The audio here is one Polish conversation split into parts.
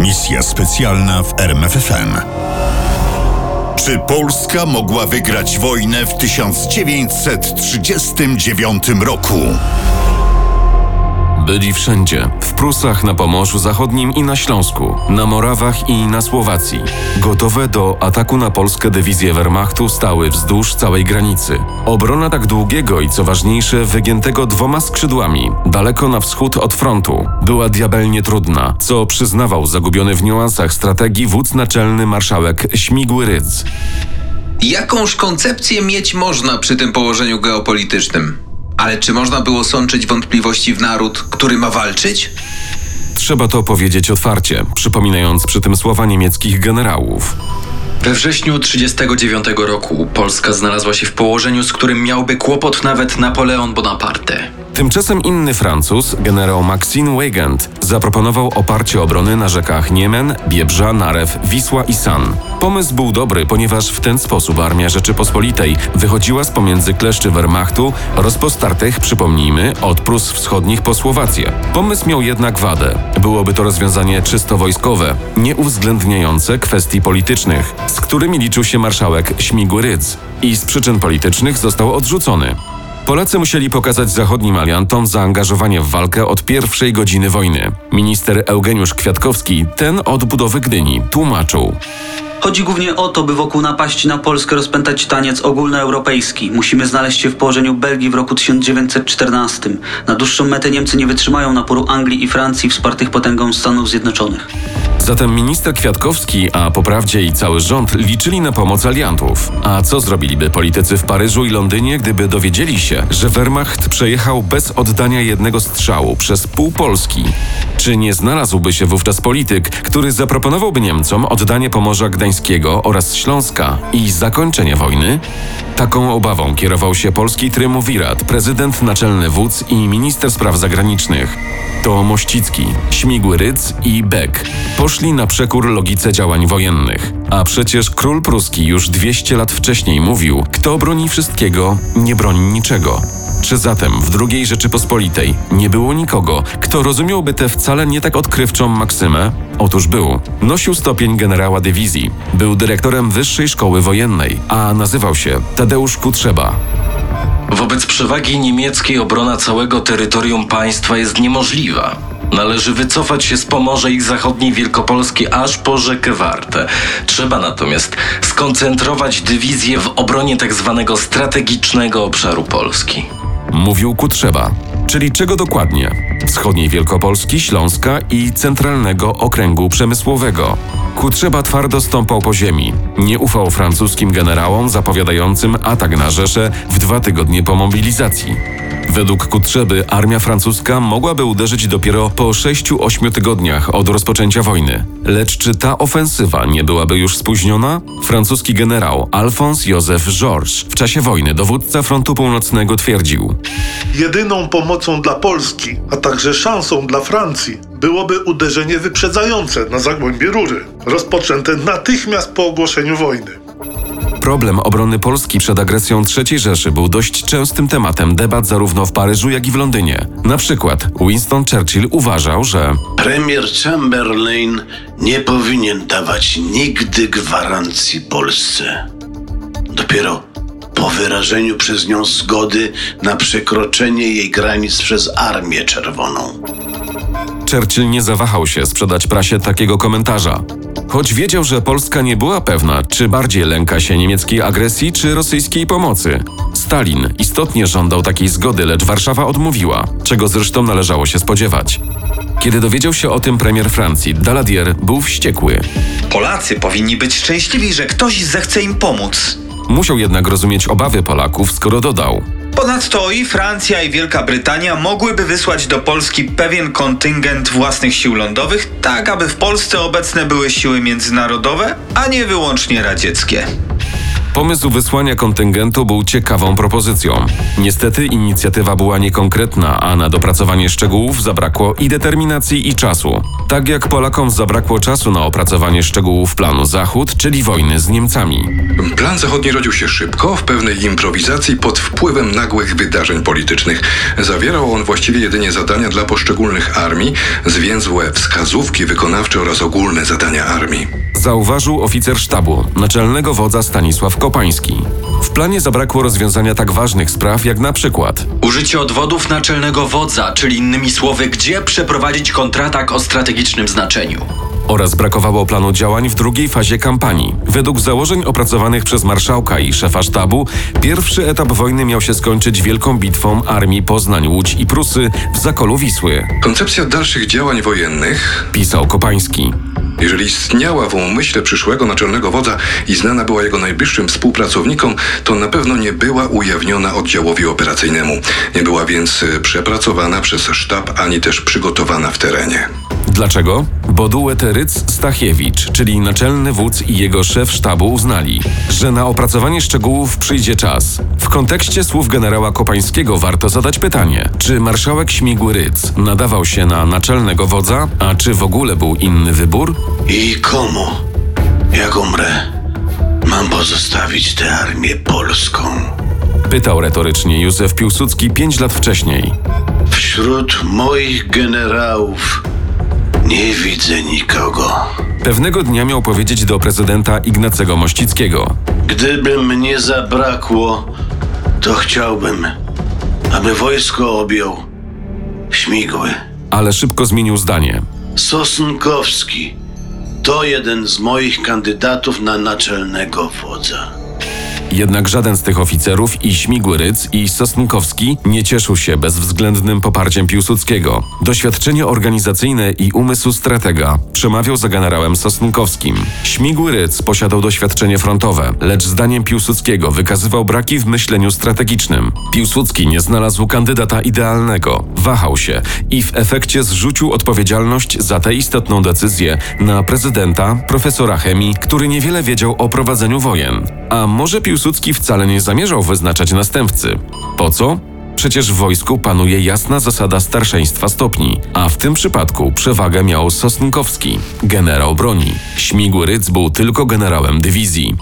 Misja specjalna w RMFFM. Czy Polska mogła wygrać wojnę w 1939 roku? Byli wszędzie. W Prusach, na Pomorzu Zachodnim i na Śląsku, na Morawach i na Słowacji. Gotowe do ataku na Polskę dywizje Wehrmachtu stały wzdłuż całej granicy. Obrona tak długiego i co ważniejsze, wygiętego dwoma skrzydłami, daleko na wschód od frontu, była diabelnie trudna, co przyznawał zagubiony w niuansach strategii wódz naczelny marszałek Śmigły Rydz. Jakąż koncepcję mieć można przy tym położeniu geopolitycznym? Ale czy można było sączyć wątpliwości w naród, który ma walczyć? Trzeba to powiedzieć otwarcie, przypominając przy tym słowa niemieckich generałów. We wrześniu 1939 roku Polska znalazła się w położeniu, z którym miałby kłopot nawet Napoleon Bonaparte. Tymczasem inny Francuz, generał Maxine Weygand, zaproponował oparcie obrony na rzekach Niemen, Biebrza, Narew, Wisła i San. Pomysł był dobry, ponieważ w ten sposób armia Rzeczypospolitej wychodziła z pomiędzy kleszczy Wehrmachtu, rozpostartych, przypomnijmy, od Prus Wschodnich po Słowację. Pomysł miał jednak wadę. Byłoby to rozwiązanie czysto wojskowe, nie uwzględniające kwestii politycznych, z którymi liczył się marszałek Śmigły Rydz i z przyczyn politycznych został odrzucony. Polacy musieli pokazać zachodnim aliantom zaangażowanie w walkę od pierwszej godziny wojny. Minister Eugeniusz Kwiatkowski, ten od budowy Gdyni, tłumaczył. Chodzi głównie o to, by wokół napaści na Polskę rozpętać taniec ogólnoeuropejski. Musimy znaleźć się w położeniu Belgii w roku 1914. Na dłuższą metę Niemcy nie wytrzymają naporu Anglii i Francji wspartych potęgą Stanów Zjednoczonych. Zatem minister Kwiatkowski, a po prawdzie i cały rząd liczyli na pomoc aliantów. A co zrobiliby politycy w Paryżu i Londynie, gdyby dowiedzieli się, że Wehrmacht przejechał bez oddania jednego strzału przez pół Polski? Czy nie znalazłby się wówczas polityk, który zaproponowałby Niemcom oddanie Pomorza Gdańskiego oraz Śląska i zakończenie wojny? Taką obawą kierował się polski tryumvirat, prezydent naczelny wódz i minister spraw zagranicznych. To Mościcki, Śmigły Rydz i Beck poszli na przekór logice działań wojennych. A przecież król pruski już 200 lat wcześniej mówił: Kto broni wszystkiego, nie broni niczego. Czy zatem w II Rzeczypospolitej nie było nikogo, kto rozumiałby tę wcale nie tak odkrywczą maksymę? Otóż był. Nosił stopień generała dywizji, był dyrektorem Wyższej Szkoły Wojennej, a nazywał się Tadeusz Kutrzeba. Wobec przewagi niemieckiej obrona całego terytorium państwa jest niemożliwa. Należy wycofać się z Pomorza i zachodniej Wielkopolski aż po rzekę Wartę. Trzeba natomiast skoncentrować dywizję w obronie tzw. strategicznego obszaru Polski. Mówił Kutrzeba. Czyli czego dokładnie? Wschodniej Wielkopolski, Śląska i Centralnego Okręgu Przemysłowego. Kutrzeba twardo stąpał po ziemi. Nie ufał francuskim generałom zapowiadającym atak na Rzeszę w dwa tygodnie po mobilizacji. Według Kutrzeby armia francuska mogłaby uderzyć dopiero po 6-8 tygodniach od rozpoczęcia wojny. Lecz czy ta ofensywa nie byłaby już spóźniona? Francuski generał Alphonse Joseph Georges w czasie wojny dowódca frontu północnego twierdził: Jedyną pomocą dla Polski, a także szansą dla Francji byłoby uderzenie wyprzedzające na zagłębie Rury, rozpoczęte natychmiast po ogłoszeniu wojny. Problem obrony Polski przed agresją III Rzeszy był dość częstym tematem debat zarówno w Paryżu, jak i w Londynie. Na przykład Winston Churchill uważał, że Premier Chamberlain nie powinien dawać nigdy gwarancji Polsce. Dopiero po wyrażeniu przez nią zgody na przekroczenie jej granic przez Armię Czerwoną. Churchill nie zawahał się sprzedać prasie takiego komentarza. Choć wiedział, że Polska nie była pewna, czy bardziej lęka się niemieckiej agresji, czy rosyjskiej pomocy. Stalin istotnie żądał takiej zgody, lecz Warszawa odmówiła, czego zresztą należało się spodziewać. Kiedy dowiedział się o tym premier Francji, Daladier był wściekły. Polacy powinni być szczęśliwi, że ktoś zechce im pomóc. Musiał jednak rozumieć obawy Polaków, skoro dodał: Ponadto i Francja i Wielka Brytania mogłyby wysłać do Polski pewien kontyngent własnych sił lądowych, tak aby w Polsce obecne były siły międzynarodowe, a nie wyłącznie radzieckie. Pomysł wysłania kontyngentu był ciekawą propozycją. Niestety inicjatywa była niekonkretna, a na dopracowanie szczegółów zabrakło i determinacji i czasu. Tak jak Polakom zabrakło czasu na opracowanie szczegółów planu Zachód, czyli wojny z Niemcami. Plan zachodni rodził się szybko, w pewnej improwizacji pod wpływem nagłych wydarzeń politycznych. Zawierał on właściwie jedynie zadania dla poszczególnych armii, zwięzłe wskazówki wykonawcze oraz ogólne zadania armii. Zauważył oficer sztabu, naczelnego wodza Stanisław Kopański. W planie zabrakło rozwiązania tak ważnych spraw jak na przykład Użycie odwodów naczelnego wodza, czyli innymi słowy, gdzie przeprowadzić kontratak o strategicznym znaczeniu. oraz brakowało planu działań w drugiej fazie kampanii. Według założeń opracowanych przez marszałka i szefa sztabu, pierwszy etap wojny miał się skończyć wielką bitwą armii Poznań, Łódź i Prusy w Zakolu Wisły, Koncepcja dalszych działań wojennych, pisał Kopański. Jeżeli istniała w umyśle przyszłego naczelnego wodza i znana była jego najbliższym współpracownikom, to na pewno nie była ujawniona oddziałowi operacyjnemu. Nie była więc e, przepracowana przez sztab ani też przygotowana w terenie. Dlaczego? Bo duet Ryc-Stachiewicz, czyli naczelny wódz i jego szef sztabu uznali, że na opracowanie szczegółów przyjdzie czas. W kontekście słów generała Kopańskiego warto zadać pytanie, czy marszałek Śmigły Ryc nadawał się na naczelnego wodza, a czy w ogóle był inny wybór? I komu, jak umrę, mam pozostawić tę armię polską? Pytał retorycznie Józef Piłsudski pięć lat wcześniej. Wśród moich generałów nie widzę nikogo. Pewnego dnia miał powiedzieć do prezydenta Ignacego Mościckiego. Gdyby mnie zabrakło, to chciałbym, aby wojsko objął śmigły. Ale szybko zmienił zdanie. Sosnkowski to jeden z moich kandydatów na naczelnego wodza. Jednak żaden z tych oficerów i Śmigły Ryc i Sosnkowski nie cieszył się bezwzględnym poparciem Piłsudskiego. Doświadczenie organizacyjne i umysł stratega przemawiał za generałem Sosnkowskim. Śmigły Ryc posiadał doświadczenie frontowe, lecz zdaniem Piłsudskiego wykazywał braki w myśleniu strategicznym. Piłsudski nie znalazł kandydata idealnego, wahał się i w efekcie zrzucił odpowiedzialność za tę istotną decyzję na prezydenta, profesora chemii, który niewiele wiedział o prowadzeniu wojen. A może Piłsudski wcale nie zamierzał wyznaczać następcy? Po co? Przecież w wojsku panuje jasna zasada starszeństwa stopni, a w tym przypadku przewagę miał Sosnkowski, generał broni. Śmigły Ryc był tylko generałem dywizji.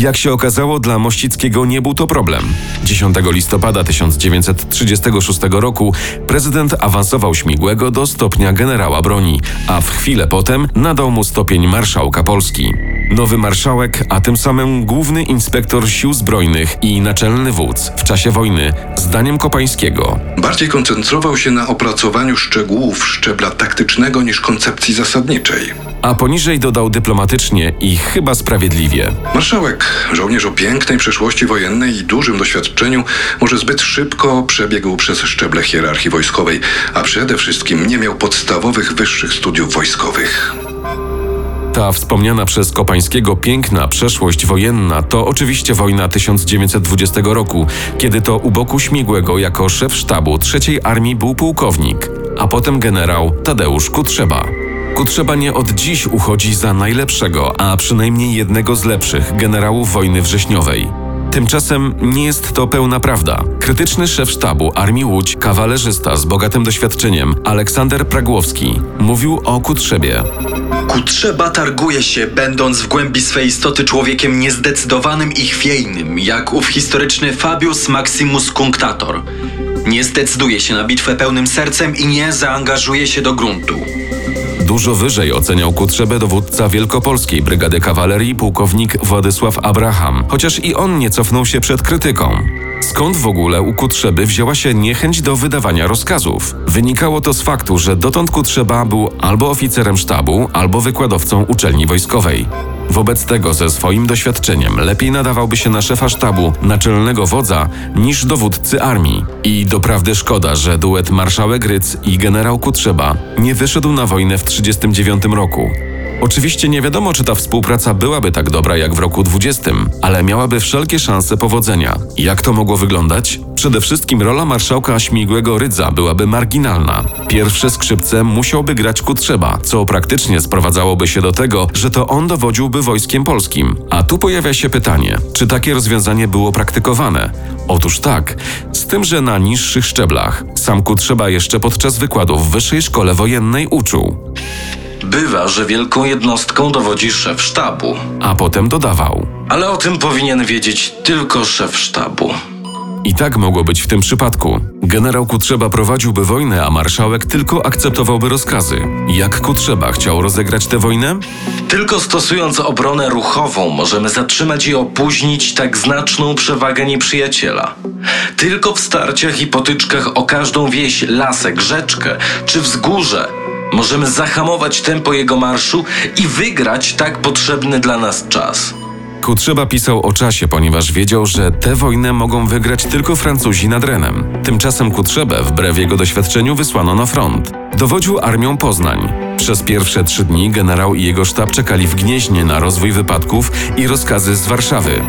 Jak się okazało, dla Mościckiego nie był to problem. 10 listopada 1936 roku prezydent awansował Śmigłego do stopnia generała broni, a w chwilę potem nadał mu stopień marszałka Polski. Nowy marszałek, a tym samym główny inspektor sił zbrojnych i naczelny wódz w czasie wojny, zdaniem Kopańskiego, Bardziej koncentrował się na opracowaniu szczegółów szczebla taktycznego niż koncepcji zasadniczej. A poniżej dodał dyplomatycznie i chyba sprawiedliwie. Marszałek, żołnierz o pięknej przeszłości wojennej i dużym doświadczeniu, może zbyt szybko przebiegł przez szczeble hierarchii wojskowej, a przede wszystkim nie miał podstawowych wyższych studiów wojskowych. Ta wspomniana przez Kopańskiego piękna przeszłość wojenna to oczywiście wojna 1920 roku, kiedy to u boku Śmigłego jako szef sztabu III Armii był pułkownik, a potem generał Tadeusz Kutrzeba. Kutrzeba nie od dziś uchodzi za najlepszego, a przynajmniej jednego z lepszych generałów wojny wrześniowej. Tymczasem nie jest to pełna prawda. Krytyczny szef sztabu Armii Łódź, kawalerzysta z bogatym doświadczeniem, Aleksander Pragłowski, mówił o Kutrzebie. Kutrzeba targuje się, będąc w głębi swej istoty człowiekiem niezdecydowanym i chwiejnym, jak ów historyczny Fabius Maximus Cunctator. Nie zdecyduje się na bitwę pełnym sercem i nie zaangażuje się do gruntu. Dużo wyżej oceniał Kutrzebę dowódca Wielkopolskiej Brygady Kawalerii pułkownik Władysław Abraham, chociaż i on nie cofnął się przed krytyką. Skąd w ogóle u Kutrzeby wzięła się niechęć do wydawania rozkazów? Wynikało to z faktu, że dotąd Kutrzeba był albo oficerem sztabu, albo wykładowcą uczelni wojskowej. Wobec tego ze swoim doświadczeniem lepiej nadawałby się na szefa sztabu, naczelnego wodza, niż dowódcy armii. I doprawdy szkoda, że duet marszałek Ryc i generał Kutrzeba nie wyszedł na wojnę w 1939 roku. Oczywiście nie wiadomo, czy ta współpraca byłaby tak dobra jak w roku 20, ale miałaby wszelkie szanse powodzenia. Jak to mogło wyglądać? Przede wszystkim rola marszałka Śmigłego Rydza byłaby marginalna. Pierwsze skrzypce musiałby grać Kutrzeba, co praktycznie sprowadzałoby się do tego, że to on dowodziłby wojskiem polskim. A tu pojawia się pytanie, czy takie rozwiązanie było praktykowane? Otóż tak, z tym, że na niższych szczeblach. Sam Kutrzeba jeszcze podczas wykładów w Wyższej Szkole Wojennej uczył. Bywa, że wielką jednostką dowodzi szef sztabu. A potem dodawał. Ale o tym powinien wiedzieć tylko szef sztabu. I tak mogło być w tym przypadku. Generał Kutrzeba prowadziłby wojnę, a marszałek tylko akceptowałby rozkazy. Jak Kutrzeba chciał rozegrać tę wojnę? Tylko stosując obronę ruchową możemy zatrzymać i opóźnić tak znaczną przewagę nieprzyjaciela. Tylko w starciach i potyczkach o każdą wieś, lasek, rzeczkę czy wzgórze możemy zahamować tempo jego marszu i wygrać tak potrzebny dla nas czas. Kutrzeba pisał o czasie, ponieważ wiedział, że tę wojnę mogą wygrać tylko Francuzi nad Renem. Tymczasem Kutrzebę, wbrew jego doświadczeniu, wysłano na front. Dowodził armią Poznań. Przez pierwsze trzy dni generał i jego sztab czekali w Gnieźnie na rozwój wypadków i rozkazy z Warszawy.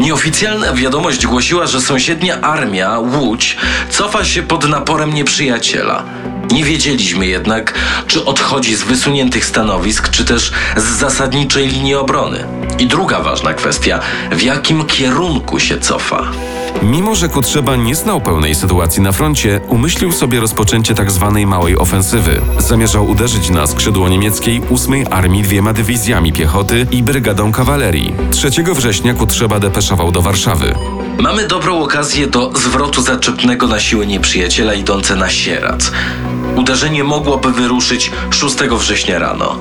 Nieoficjalna wiadomość głosiła, że sąsiednia armia, Łódź, cofa się pod naporem nieprzyjaciela. Nie wiedzieliśmy jednak, czy odchodzi z wysuniętych stanowisk, czy też z zasadniczej linii obrony. I druga ważna kwestia, w jakim kierunku się cofa. Mimo, że Kutrzeba nie znał pełnej sytuacji na froncie, umyślił sobie rozpoczęcie tzw. małej ofensywy. Zamierzał uderzyć na skrzydło niemieckiej 8 Armii dwiema dywizjami piechoty i brygadą kawalerii. 3 września Kutrzeba depeszował do Warszawy. Mamy dobrą okazję do zwrotu zaczepnego na siły nieprzyjaciela idące na Sierac. Uderzenie mogłoby wyruszyć 6 września rano.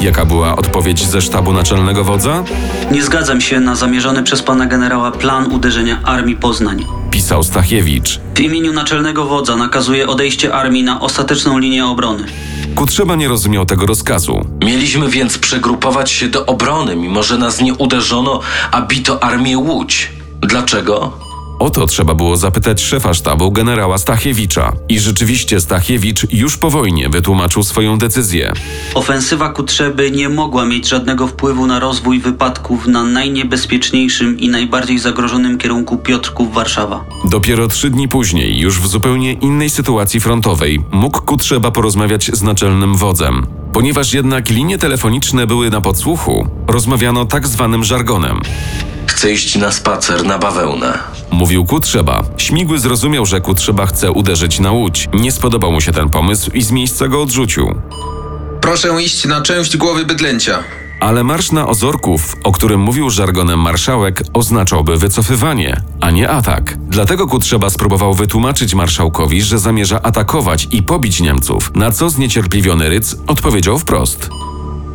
Jaka była odpowiedź ze sztabu naczelnego wodza? Nie zgadzam się na zamierzony przez pana generała plan uderzenia armii Poznań. Pisał Stachiewicz. W imieniu naczelnego wodza nakazuję odejście armii na ostateczną linię obrony. Kutrzeba nie rozumiał tego rozkazu. Mieliśmy więc przegrupować się do obrony, mimo że nas nie uderzono, a bito armię Łódź. Dlaczego? O to trzeba było zapytać szefa sztabu generała Stachiewicza. I rzeczywiście Stachiewicz już po wojnie wytłumaczył swoją decyzję. Ofensywa Kutrzeby nie mogła mieć żadnego wpływu na rozwój wypadków na najniebezpieczniejszym i najbardziej zagrożonym kierunku Piotrków Warszawa. Dopiero trzy dni później, już w zupełnie innej sytuacji frontowej, mógł Kutrzeba porozmawiać z naczelnym wodzem. Ponieważ jednak linie telefoniczne były na podsłuchu, rozmawiano tak zwanym żargonem. Chcę iść na spacer na bawełnę. Mówił Kutrzeba. Śmigły zrozumiał, że Kutrzeba chce uderzyć na łódź. Nie spodobał mu się ten pomysł i z miejsca go odrzucił. Proszę iść na część głowy bydlęcia. Ale marsz na Ozorków, o którym mówił żargonem marszałek, oznaczałby wycofywanie, a nie atak. Dlatego Kutrzeba spróbował wytłumaczyć marszałkowi, że zamierza atakować i pobić Niemców, na co zniecierpliwiony Rydz odpowiedział wprost.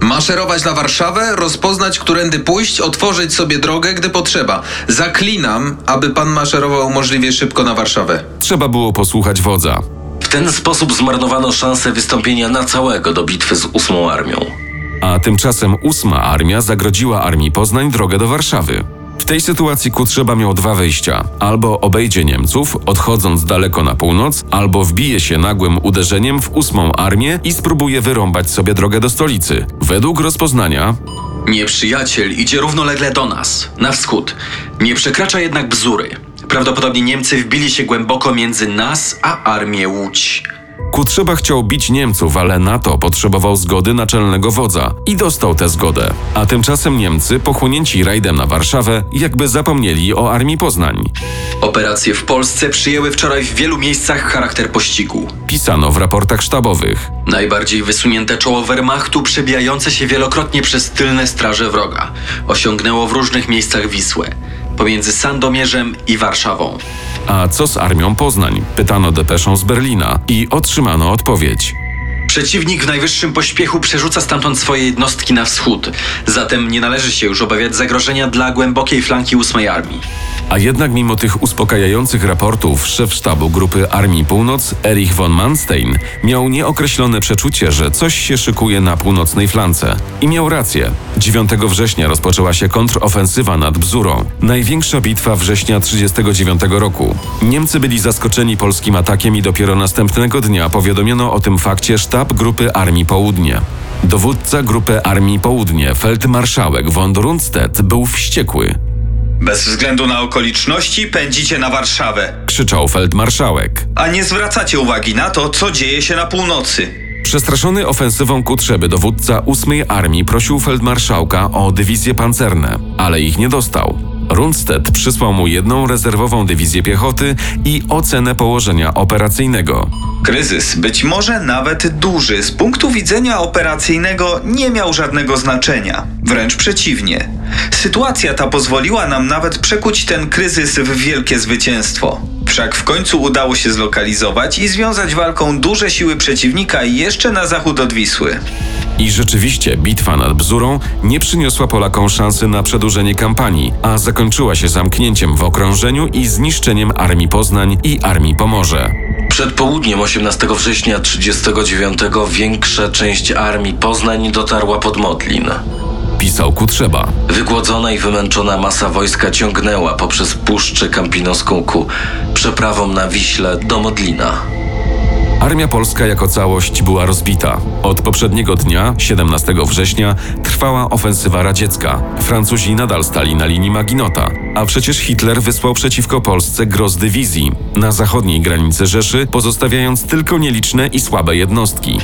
Maszerować na Warszawę, rozpoznać, którędy pójść, otworzyć sobie drogę, gdy potrzeba. Zaklinam, aby pan maszerował możliwie szybko na Warszawę. Trzeba było posłuchać wodza. W ten sposób zmarnowano szansę wystąpienia na całego do bitwy z ósmą armią. A tymczasem ósma armia zagrodziła armii Poznań drogę do Warszawy. W tej sytuacji Kutrzeba miał dwa wyjścia. Albo obejdzie Niemców, odchodząc daleko na północ, albo wbije się nagłym uderzeniem w ósmą armię i spróbuje wyrąbać sobie drogę do stolicy. Według rozpoznania Nieprzyjaciel idzie równolegle do nas, na wschód. Nie przekracza jednak Bzury. Prawdopodobnie Niemcy wbili się głęboko między nas a armię Łódź. Kutrzeba chciał bić Niemców, ale na to potrzebował zgody naczelnego wodza i dostał tę zgodę. A tymczasem Niemcy, pochłonięci rajdem na Warszawę, jakby zapomnieli o armii Poznań. Operacje w Polsce przyjęły wczoraj w wielu miejscach charakter pościgu. Pisano w raportach sztabowych. Najbardziej wysunięte czoło Wehrmachtu, przebijające się wielokrotnie przez tylne straże wroga, osiągnęło w różnych miejscach Wisłę, pomiędzy Sandomierzem i Warszawą. A co z armią Poznań? Pytano depeszą z Berlina i otrzymano odpowiedź. Przeciwnik w najwyższym pośpiechu przerzuca stamtąd swoje jednostki na wschód, zatem nie należy się już obawiać zagrożenia dla głębokiej flanki ósmej armii. A jednak mimo tych uspokajających raportów szef sztabu Grupy Armii Północ Erich von Manstein miał nieokreślone przeczucie, że coś się szykuje na północnej flance. I miał rację. 9 września rozpoczęła się kontrofensywa nad Bzurą, największa bitwa września 1939 roku. Niemcy byli zaskoczeni polskim atakiem i dopiero następnego dnia powiadomiono o tym fakcie sztab Grupy Armii Południe. Dowódca grupy Armii Południe, feldmarszałek von Rundstedt, był wściekły. Bez względu na okoliczności pędzicie na Warszawę, Krzyczał feldmarszałek. a nie zwracacie uwagi na to, co dzieje się na północy. Przestraszony ofensywą Kutrzeby dowódca 8 Armii prosił feldmarszałka o dywizje pancerne, ale ich nie dostał. Rundstedt przysłał mu jedną rezerwową dywizję piechoty i ocenę położenia operacyjnego. Kryzys, być może nawet duży, z punktu widzenia operacyjnego nie miał żadnego znaczenia. Wręcz przeciwnie. Sytuacja ta pozwoliła nam nawet przekuć ten kryzys w wielkie zwycięstwo. Wszak w końcu udało się zlokalizować i związać walką duże siły przeciwnika jeszcze na zachód od Wisły. I rzeczywiście bitwa nad Bzurą nie przyniosła Polakom szansy na przedłużenie kampanii, a zakończyła się zamknięciem w okrążeniu i zniszczeniem Armii Poznań i Armii Pomorze. Przed południem 18 września 1939 większa część armii Poznań dotarła pod Modlin. Pisał Kutrzeba. Wygłodzona i wymęczona masa wojska ciągnęła poprzez Puszczę Kampinoską ku przeprawom na Wiśle do Modlina. Armia polska jako całość była rozbita. Od poprzedniego dnia, 17 września, trwała ofensywa radziecka. Francuzi nadal stali na linii Maginota, a przecież Hitler wysłał przeciwko Polsce gros dywizji na zachodniej granicy Rzeszy, pozostawiając tylko nieliczne i słabe jednostki.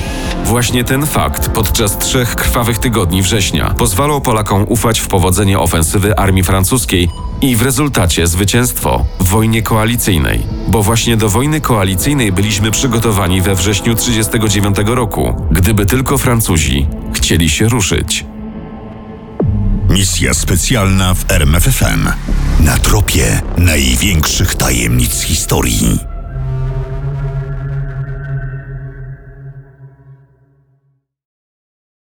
Właśnie ten fakt podczas trzech krwawych tygodni września pozwalał Polakom ufać w powodzenie ofensywy armii francuskiej i w rezultacie zwycięstwo w wojnie koalicyjnej, bo właśnie do wojny koalicyjnej byliśmy przygotowani we wrześniu 1939 roku, gdyby tylko Francuzi chcieli się ruszyć. Misja specjalna w RMFFM. Na tropie największych tajemnic historii.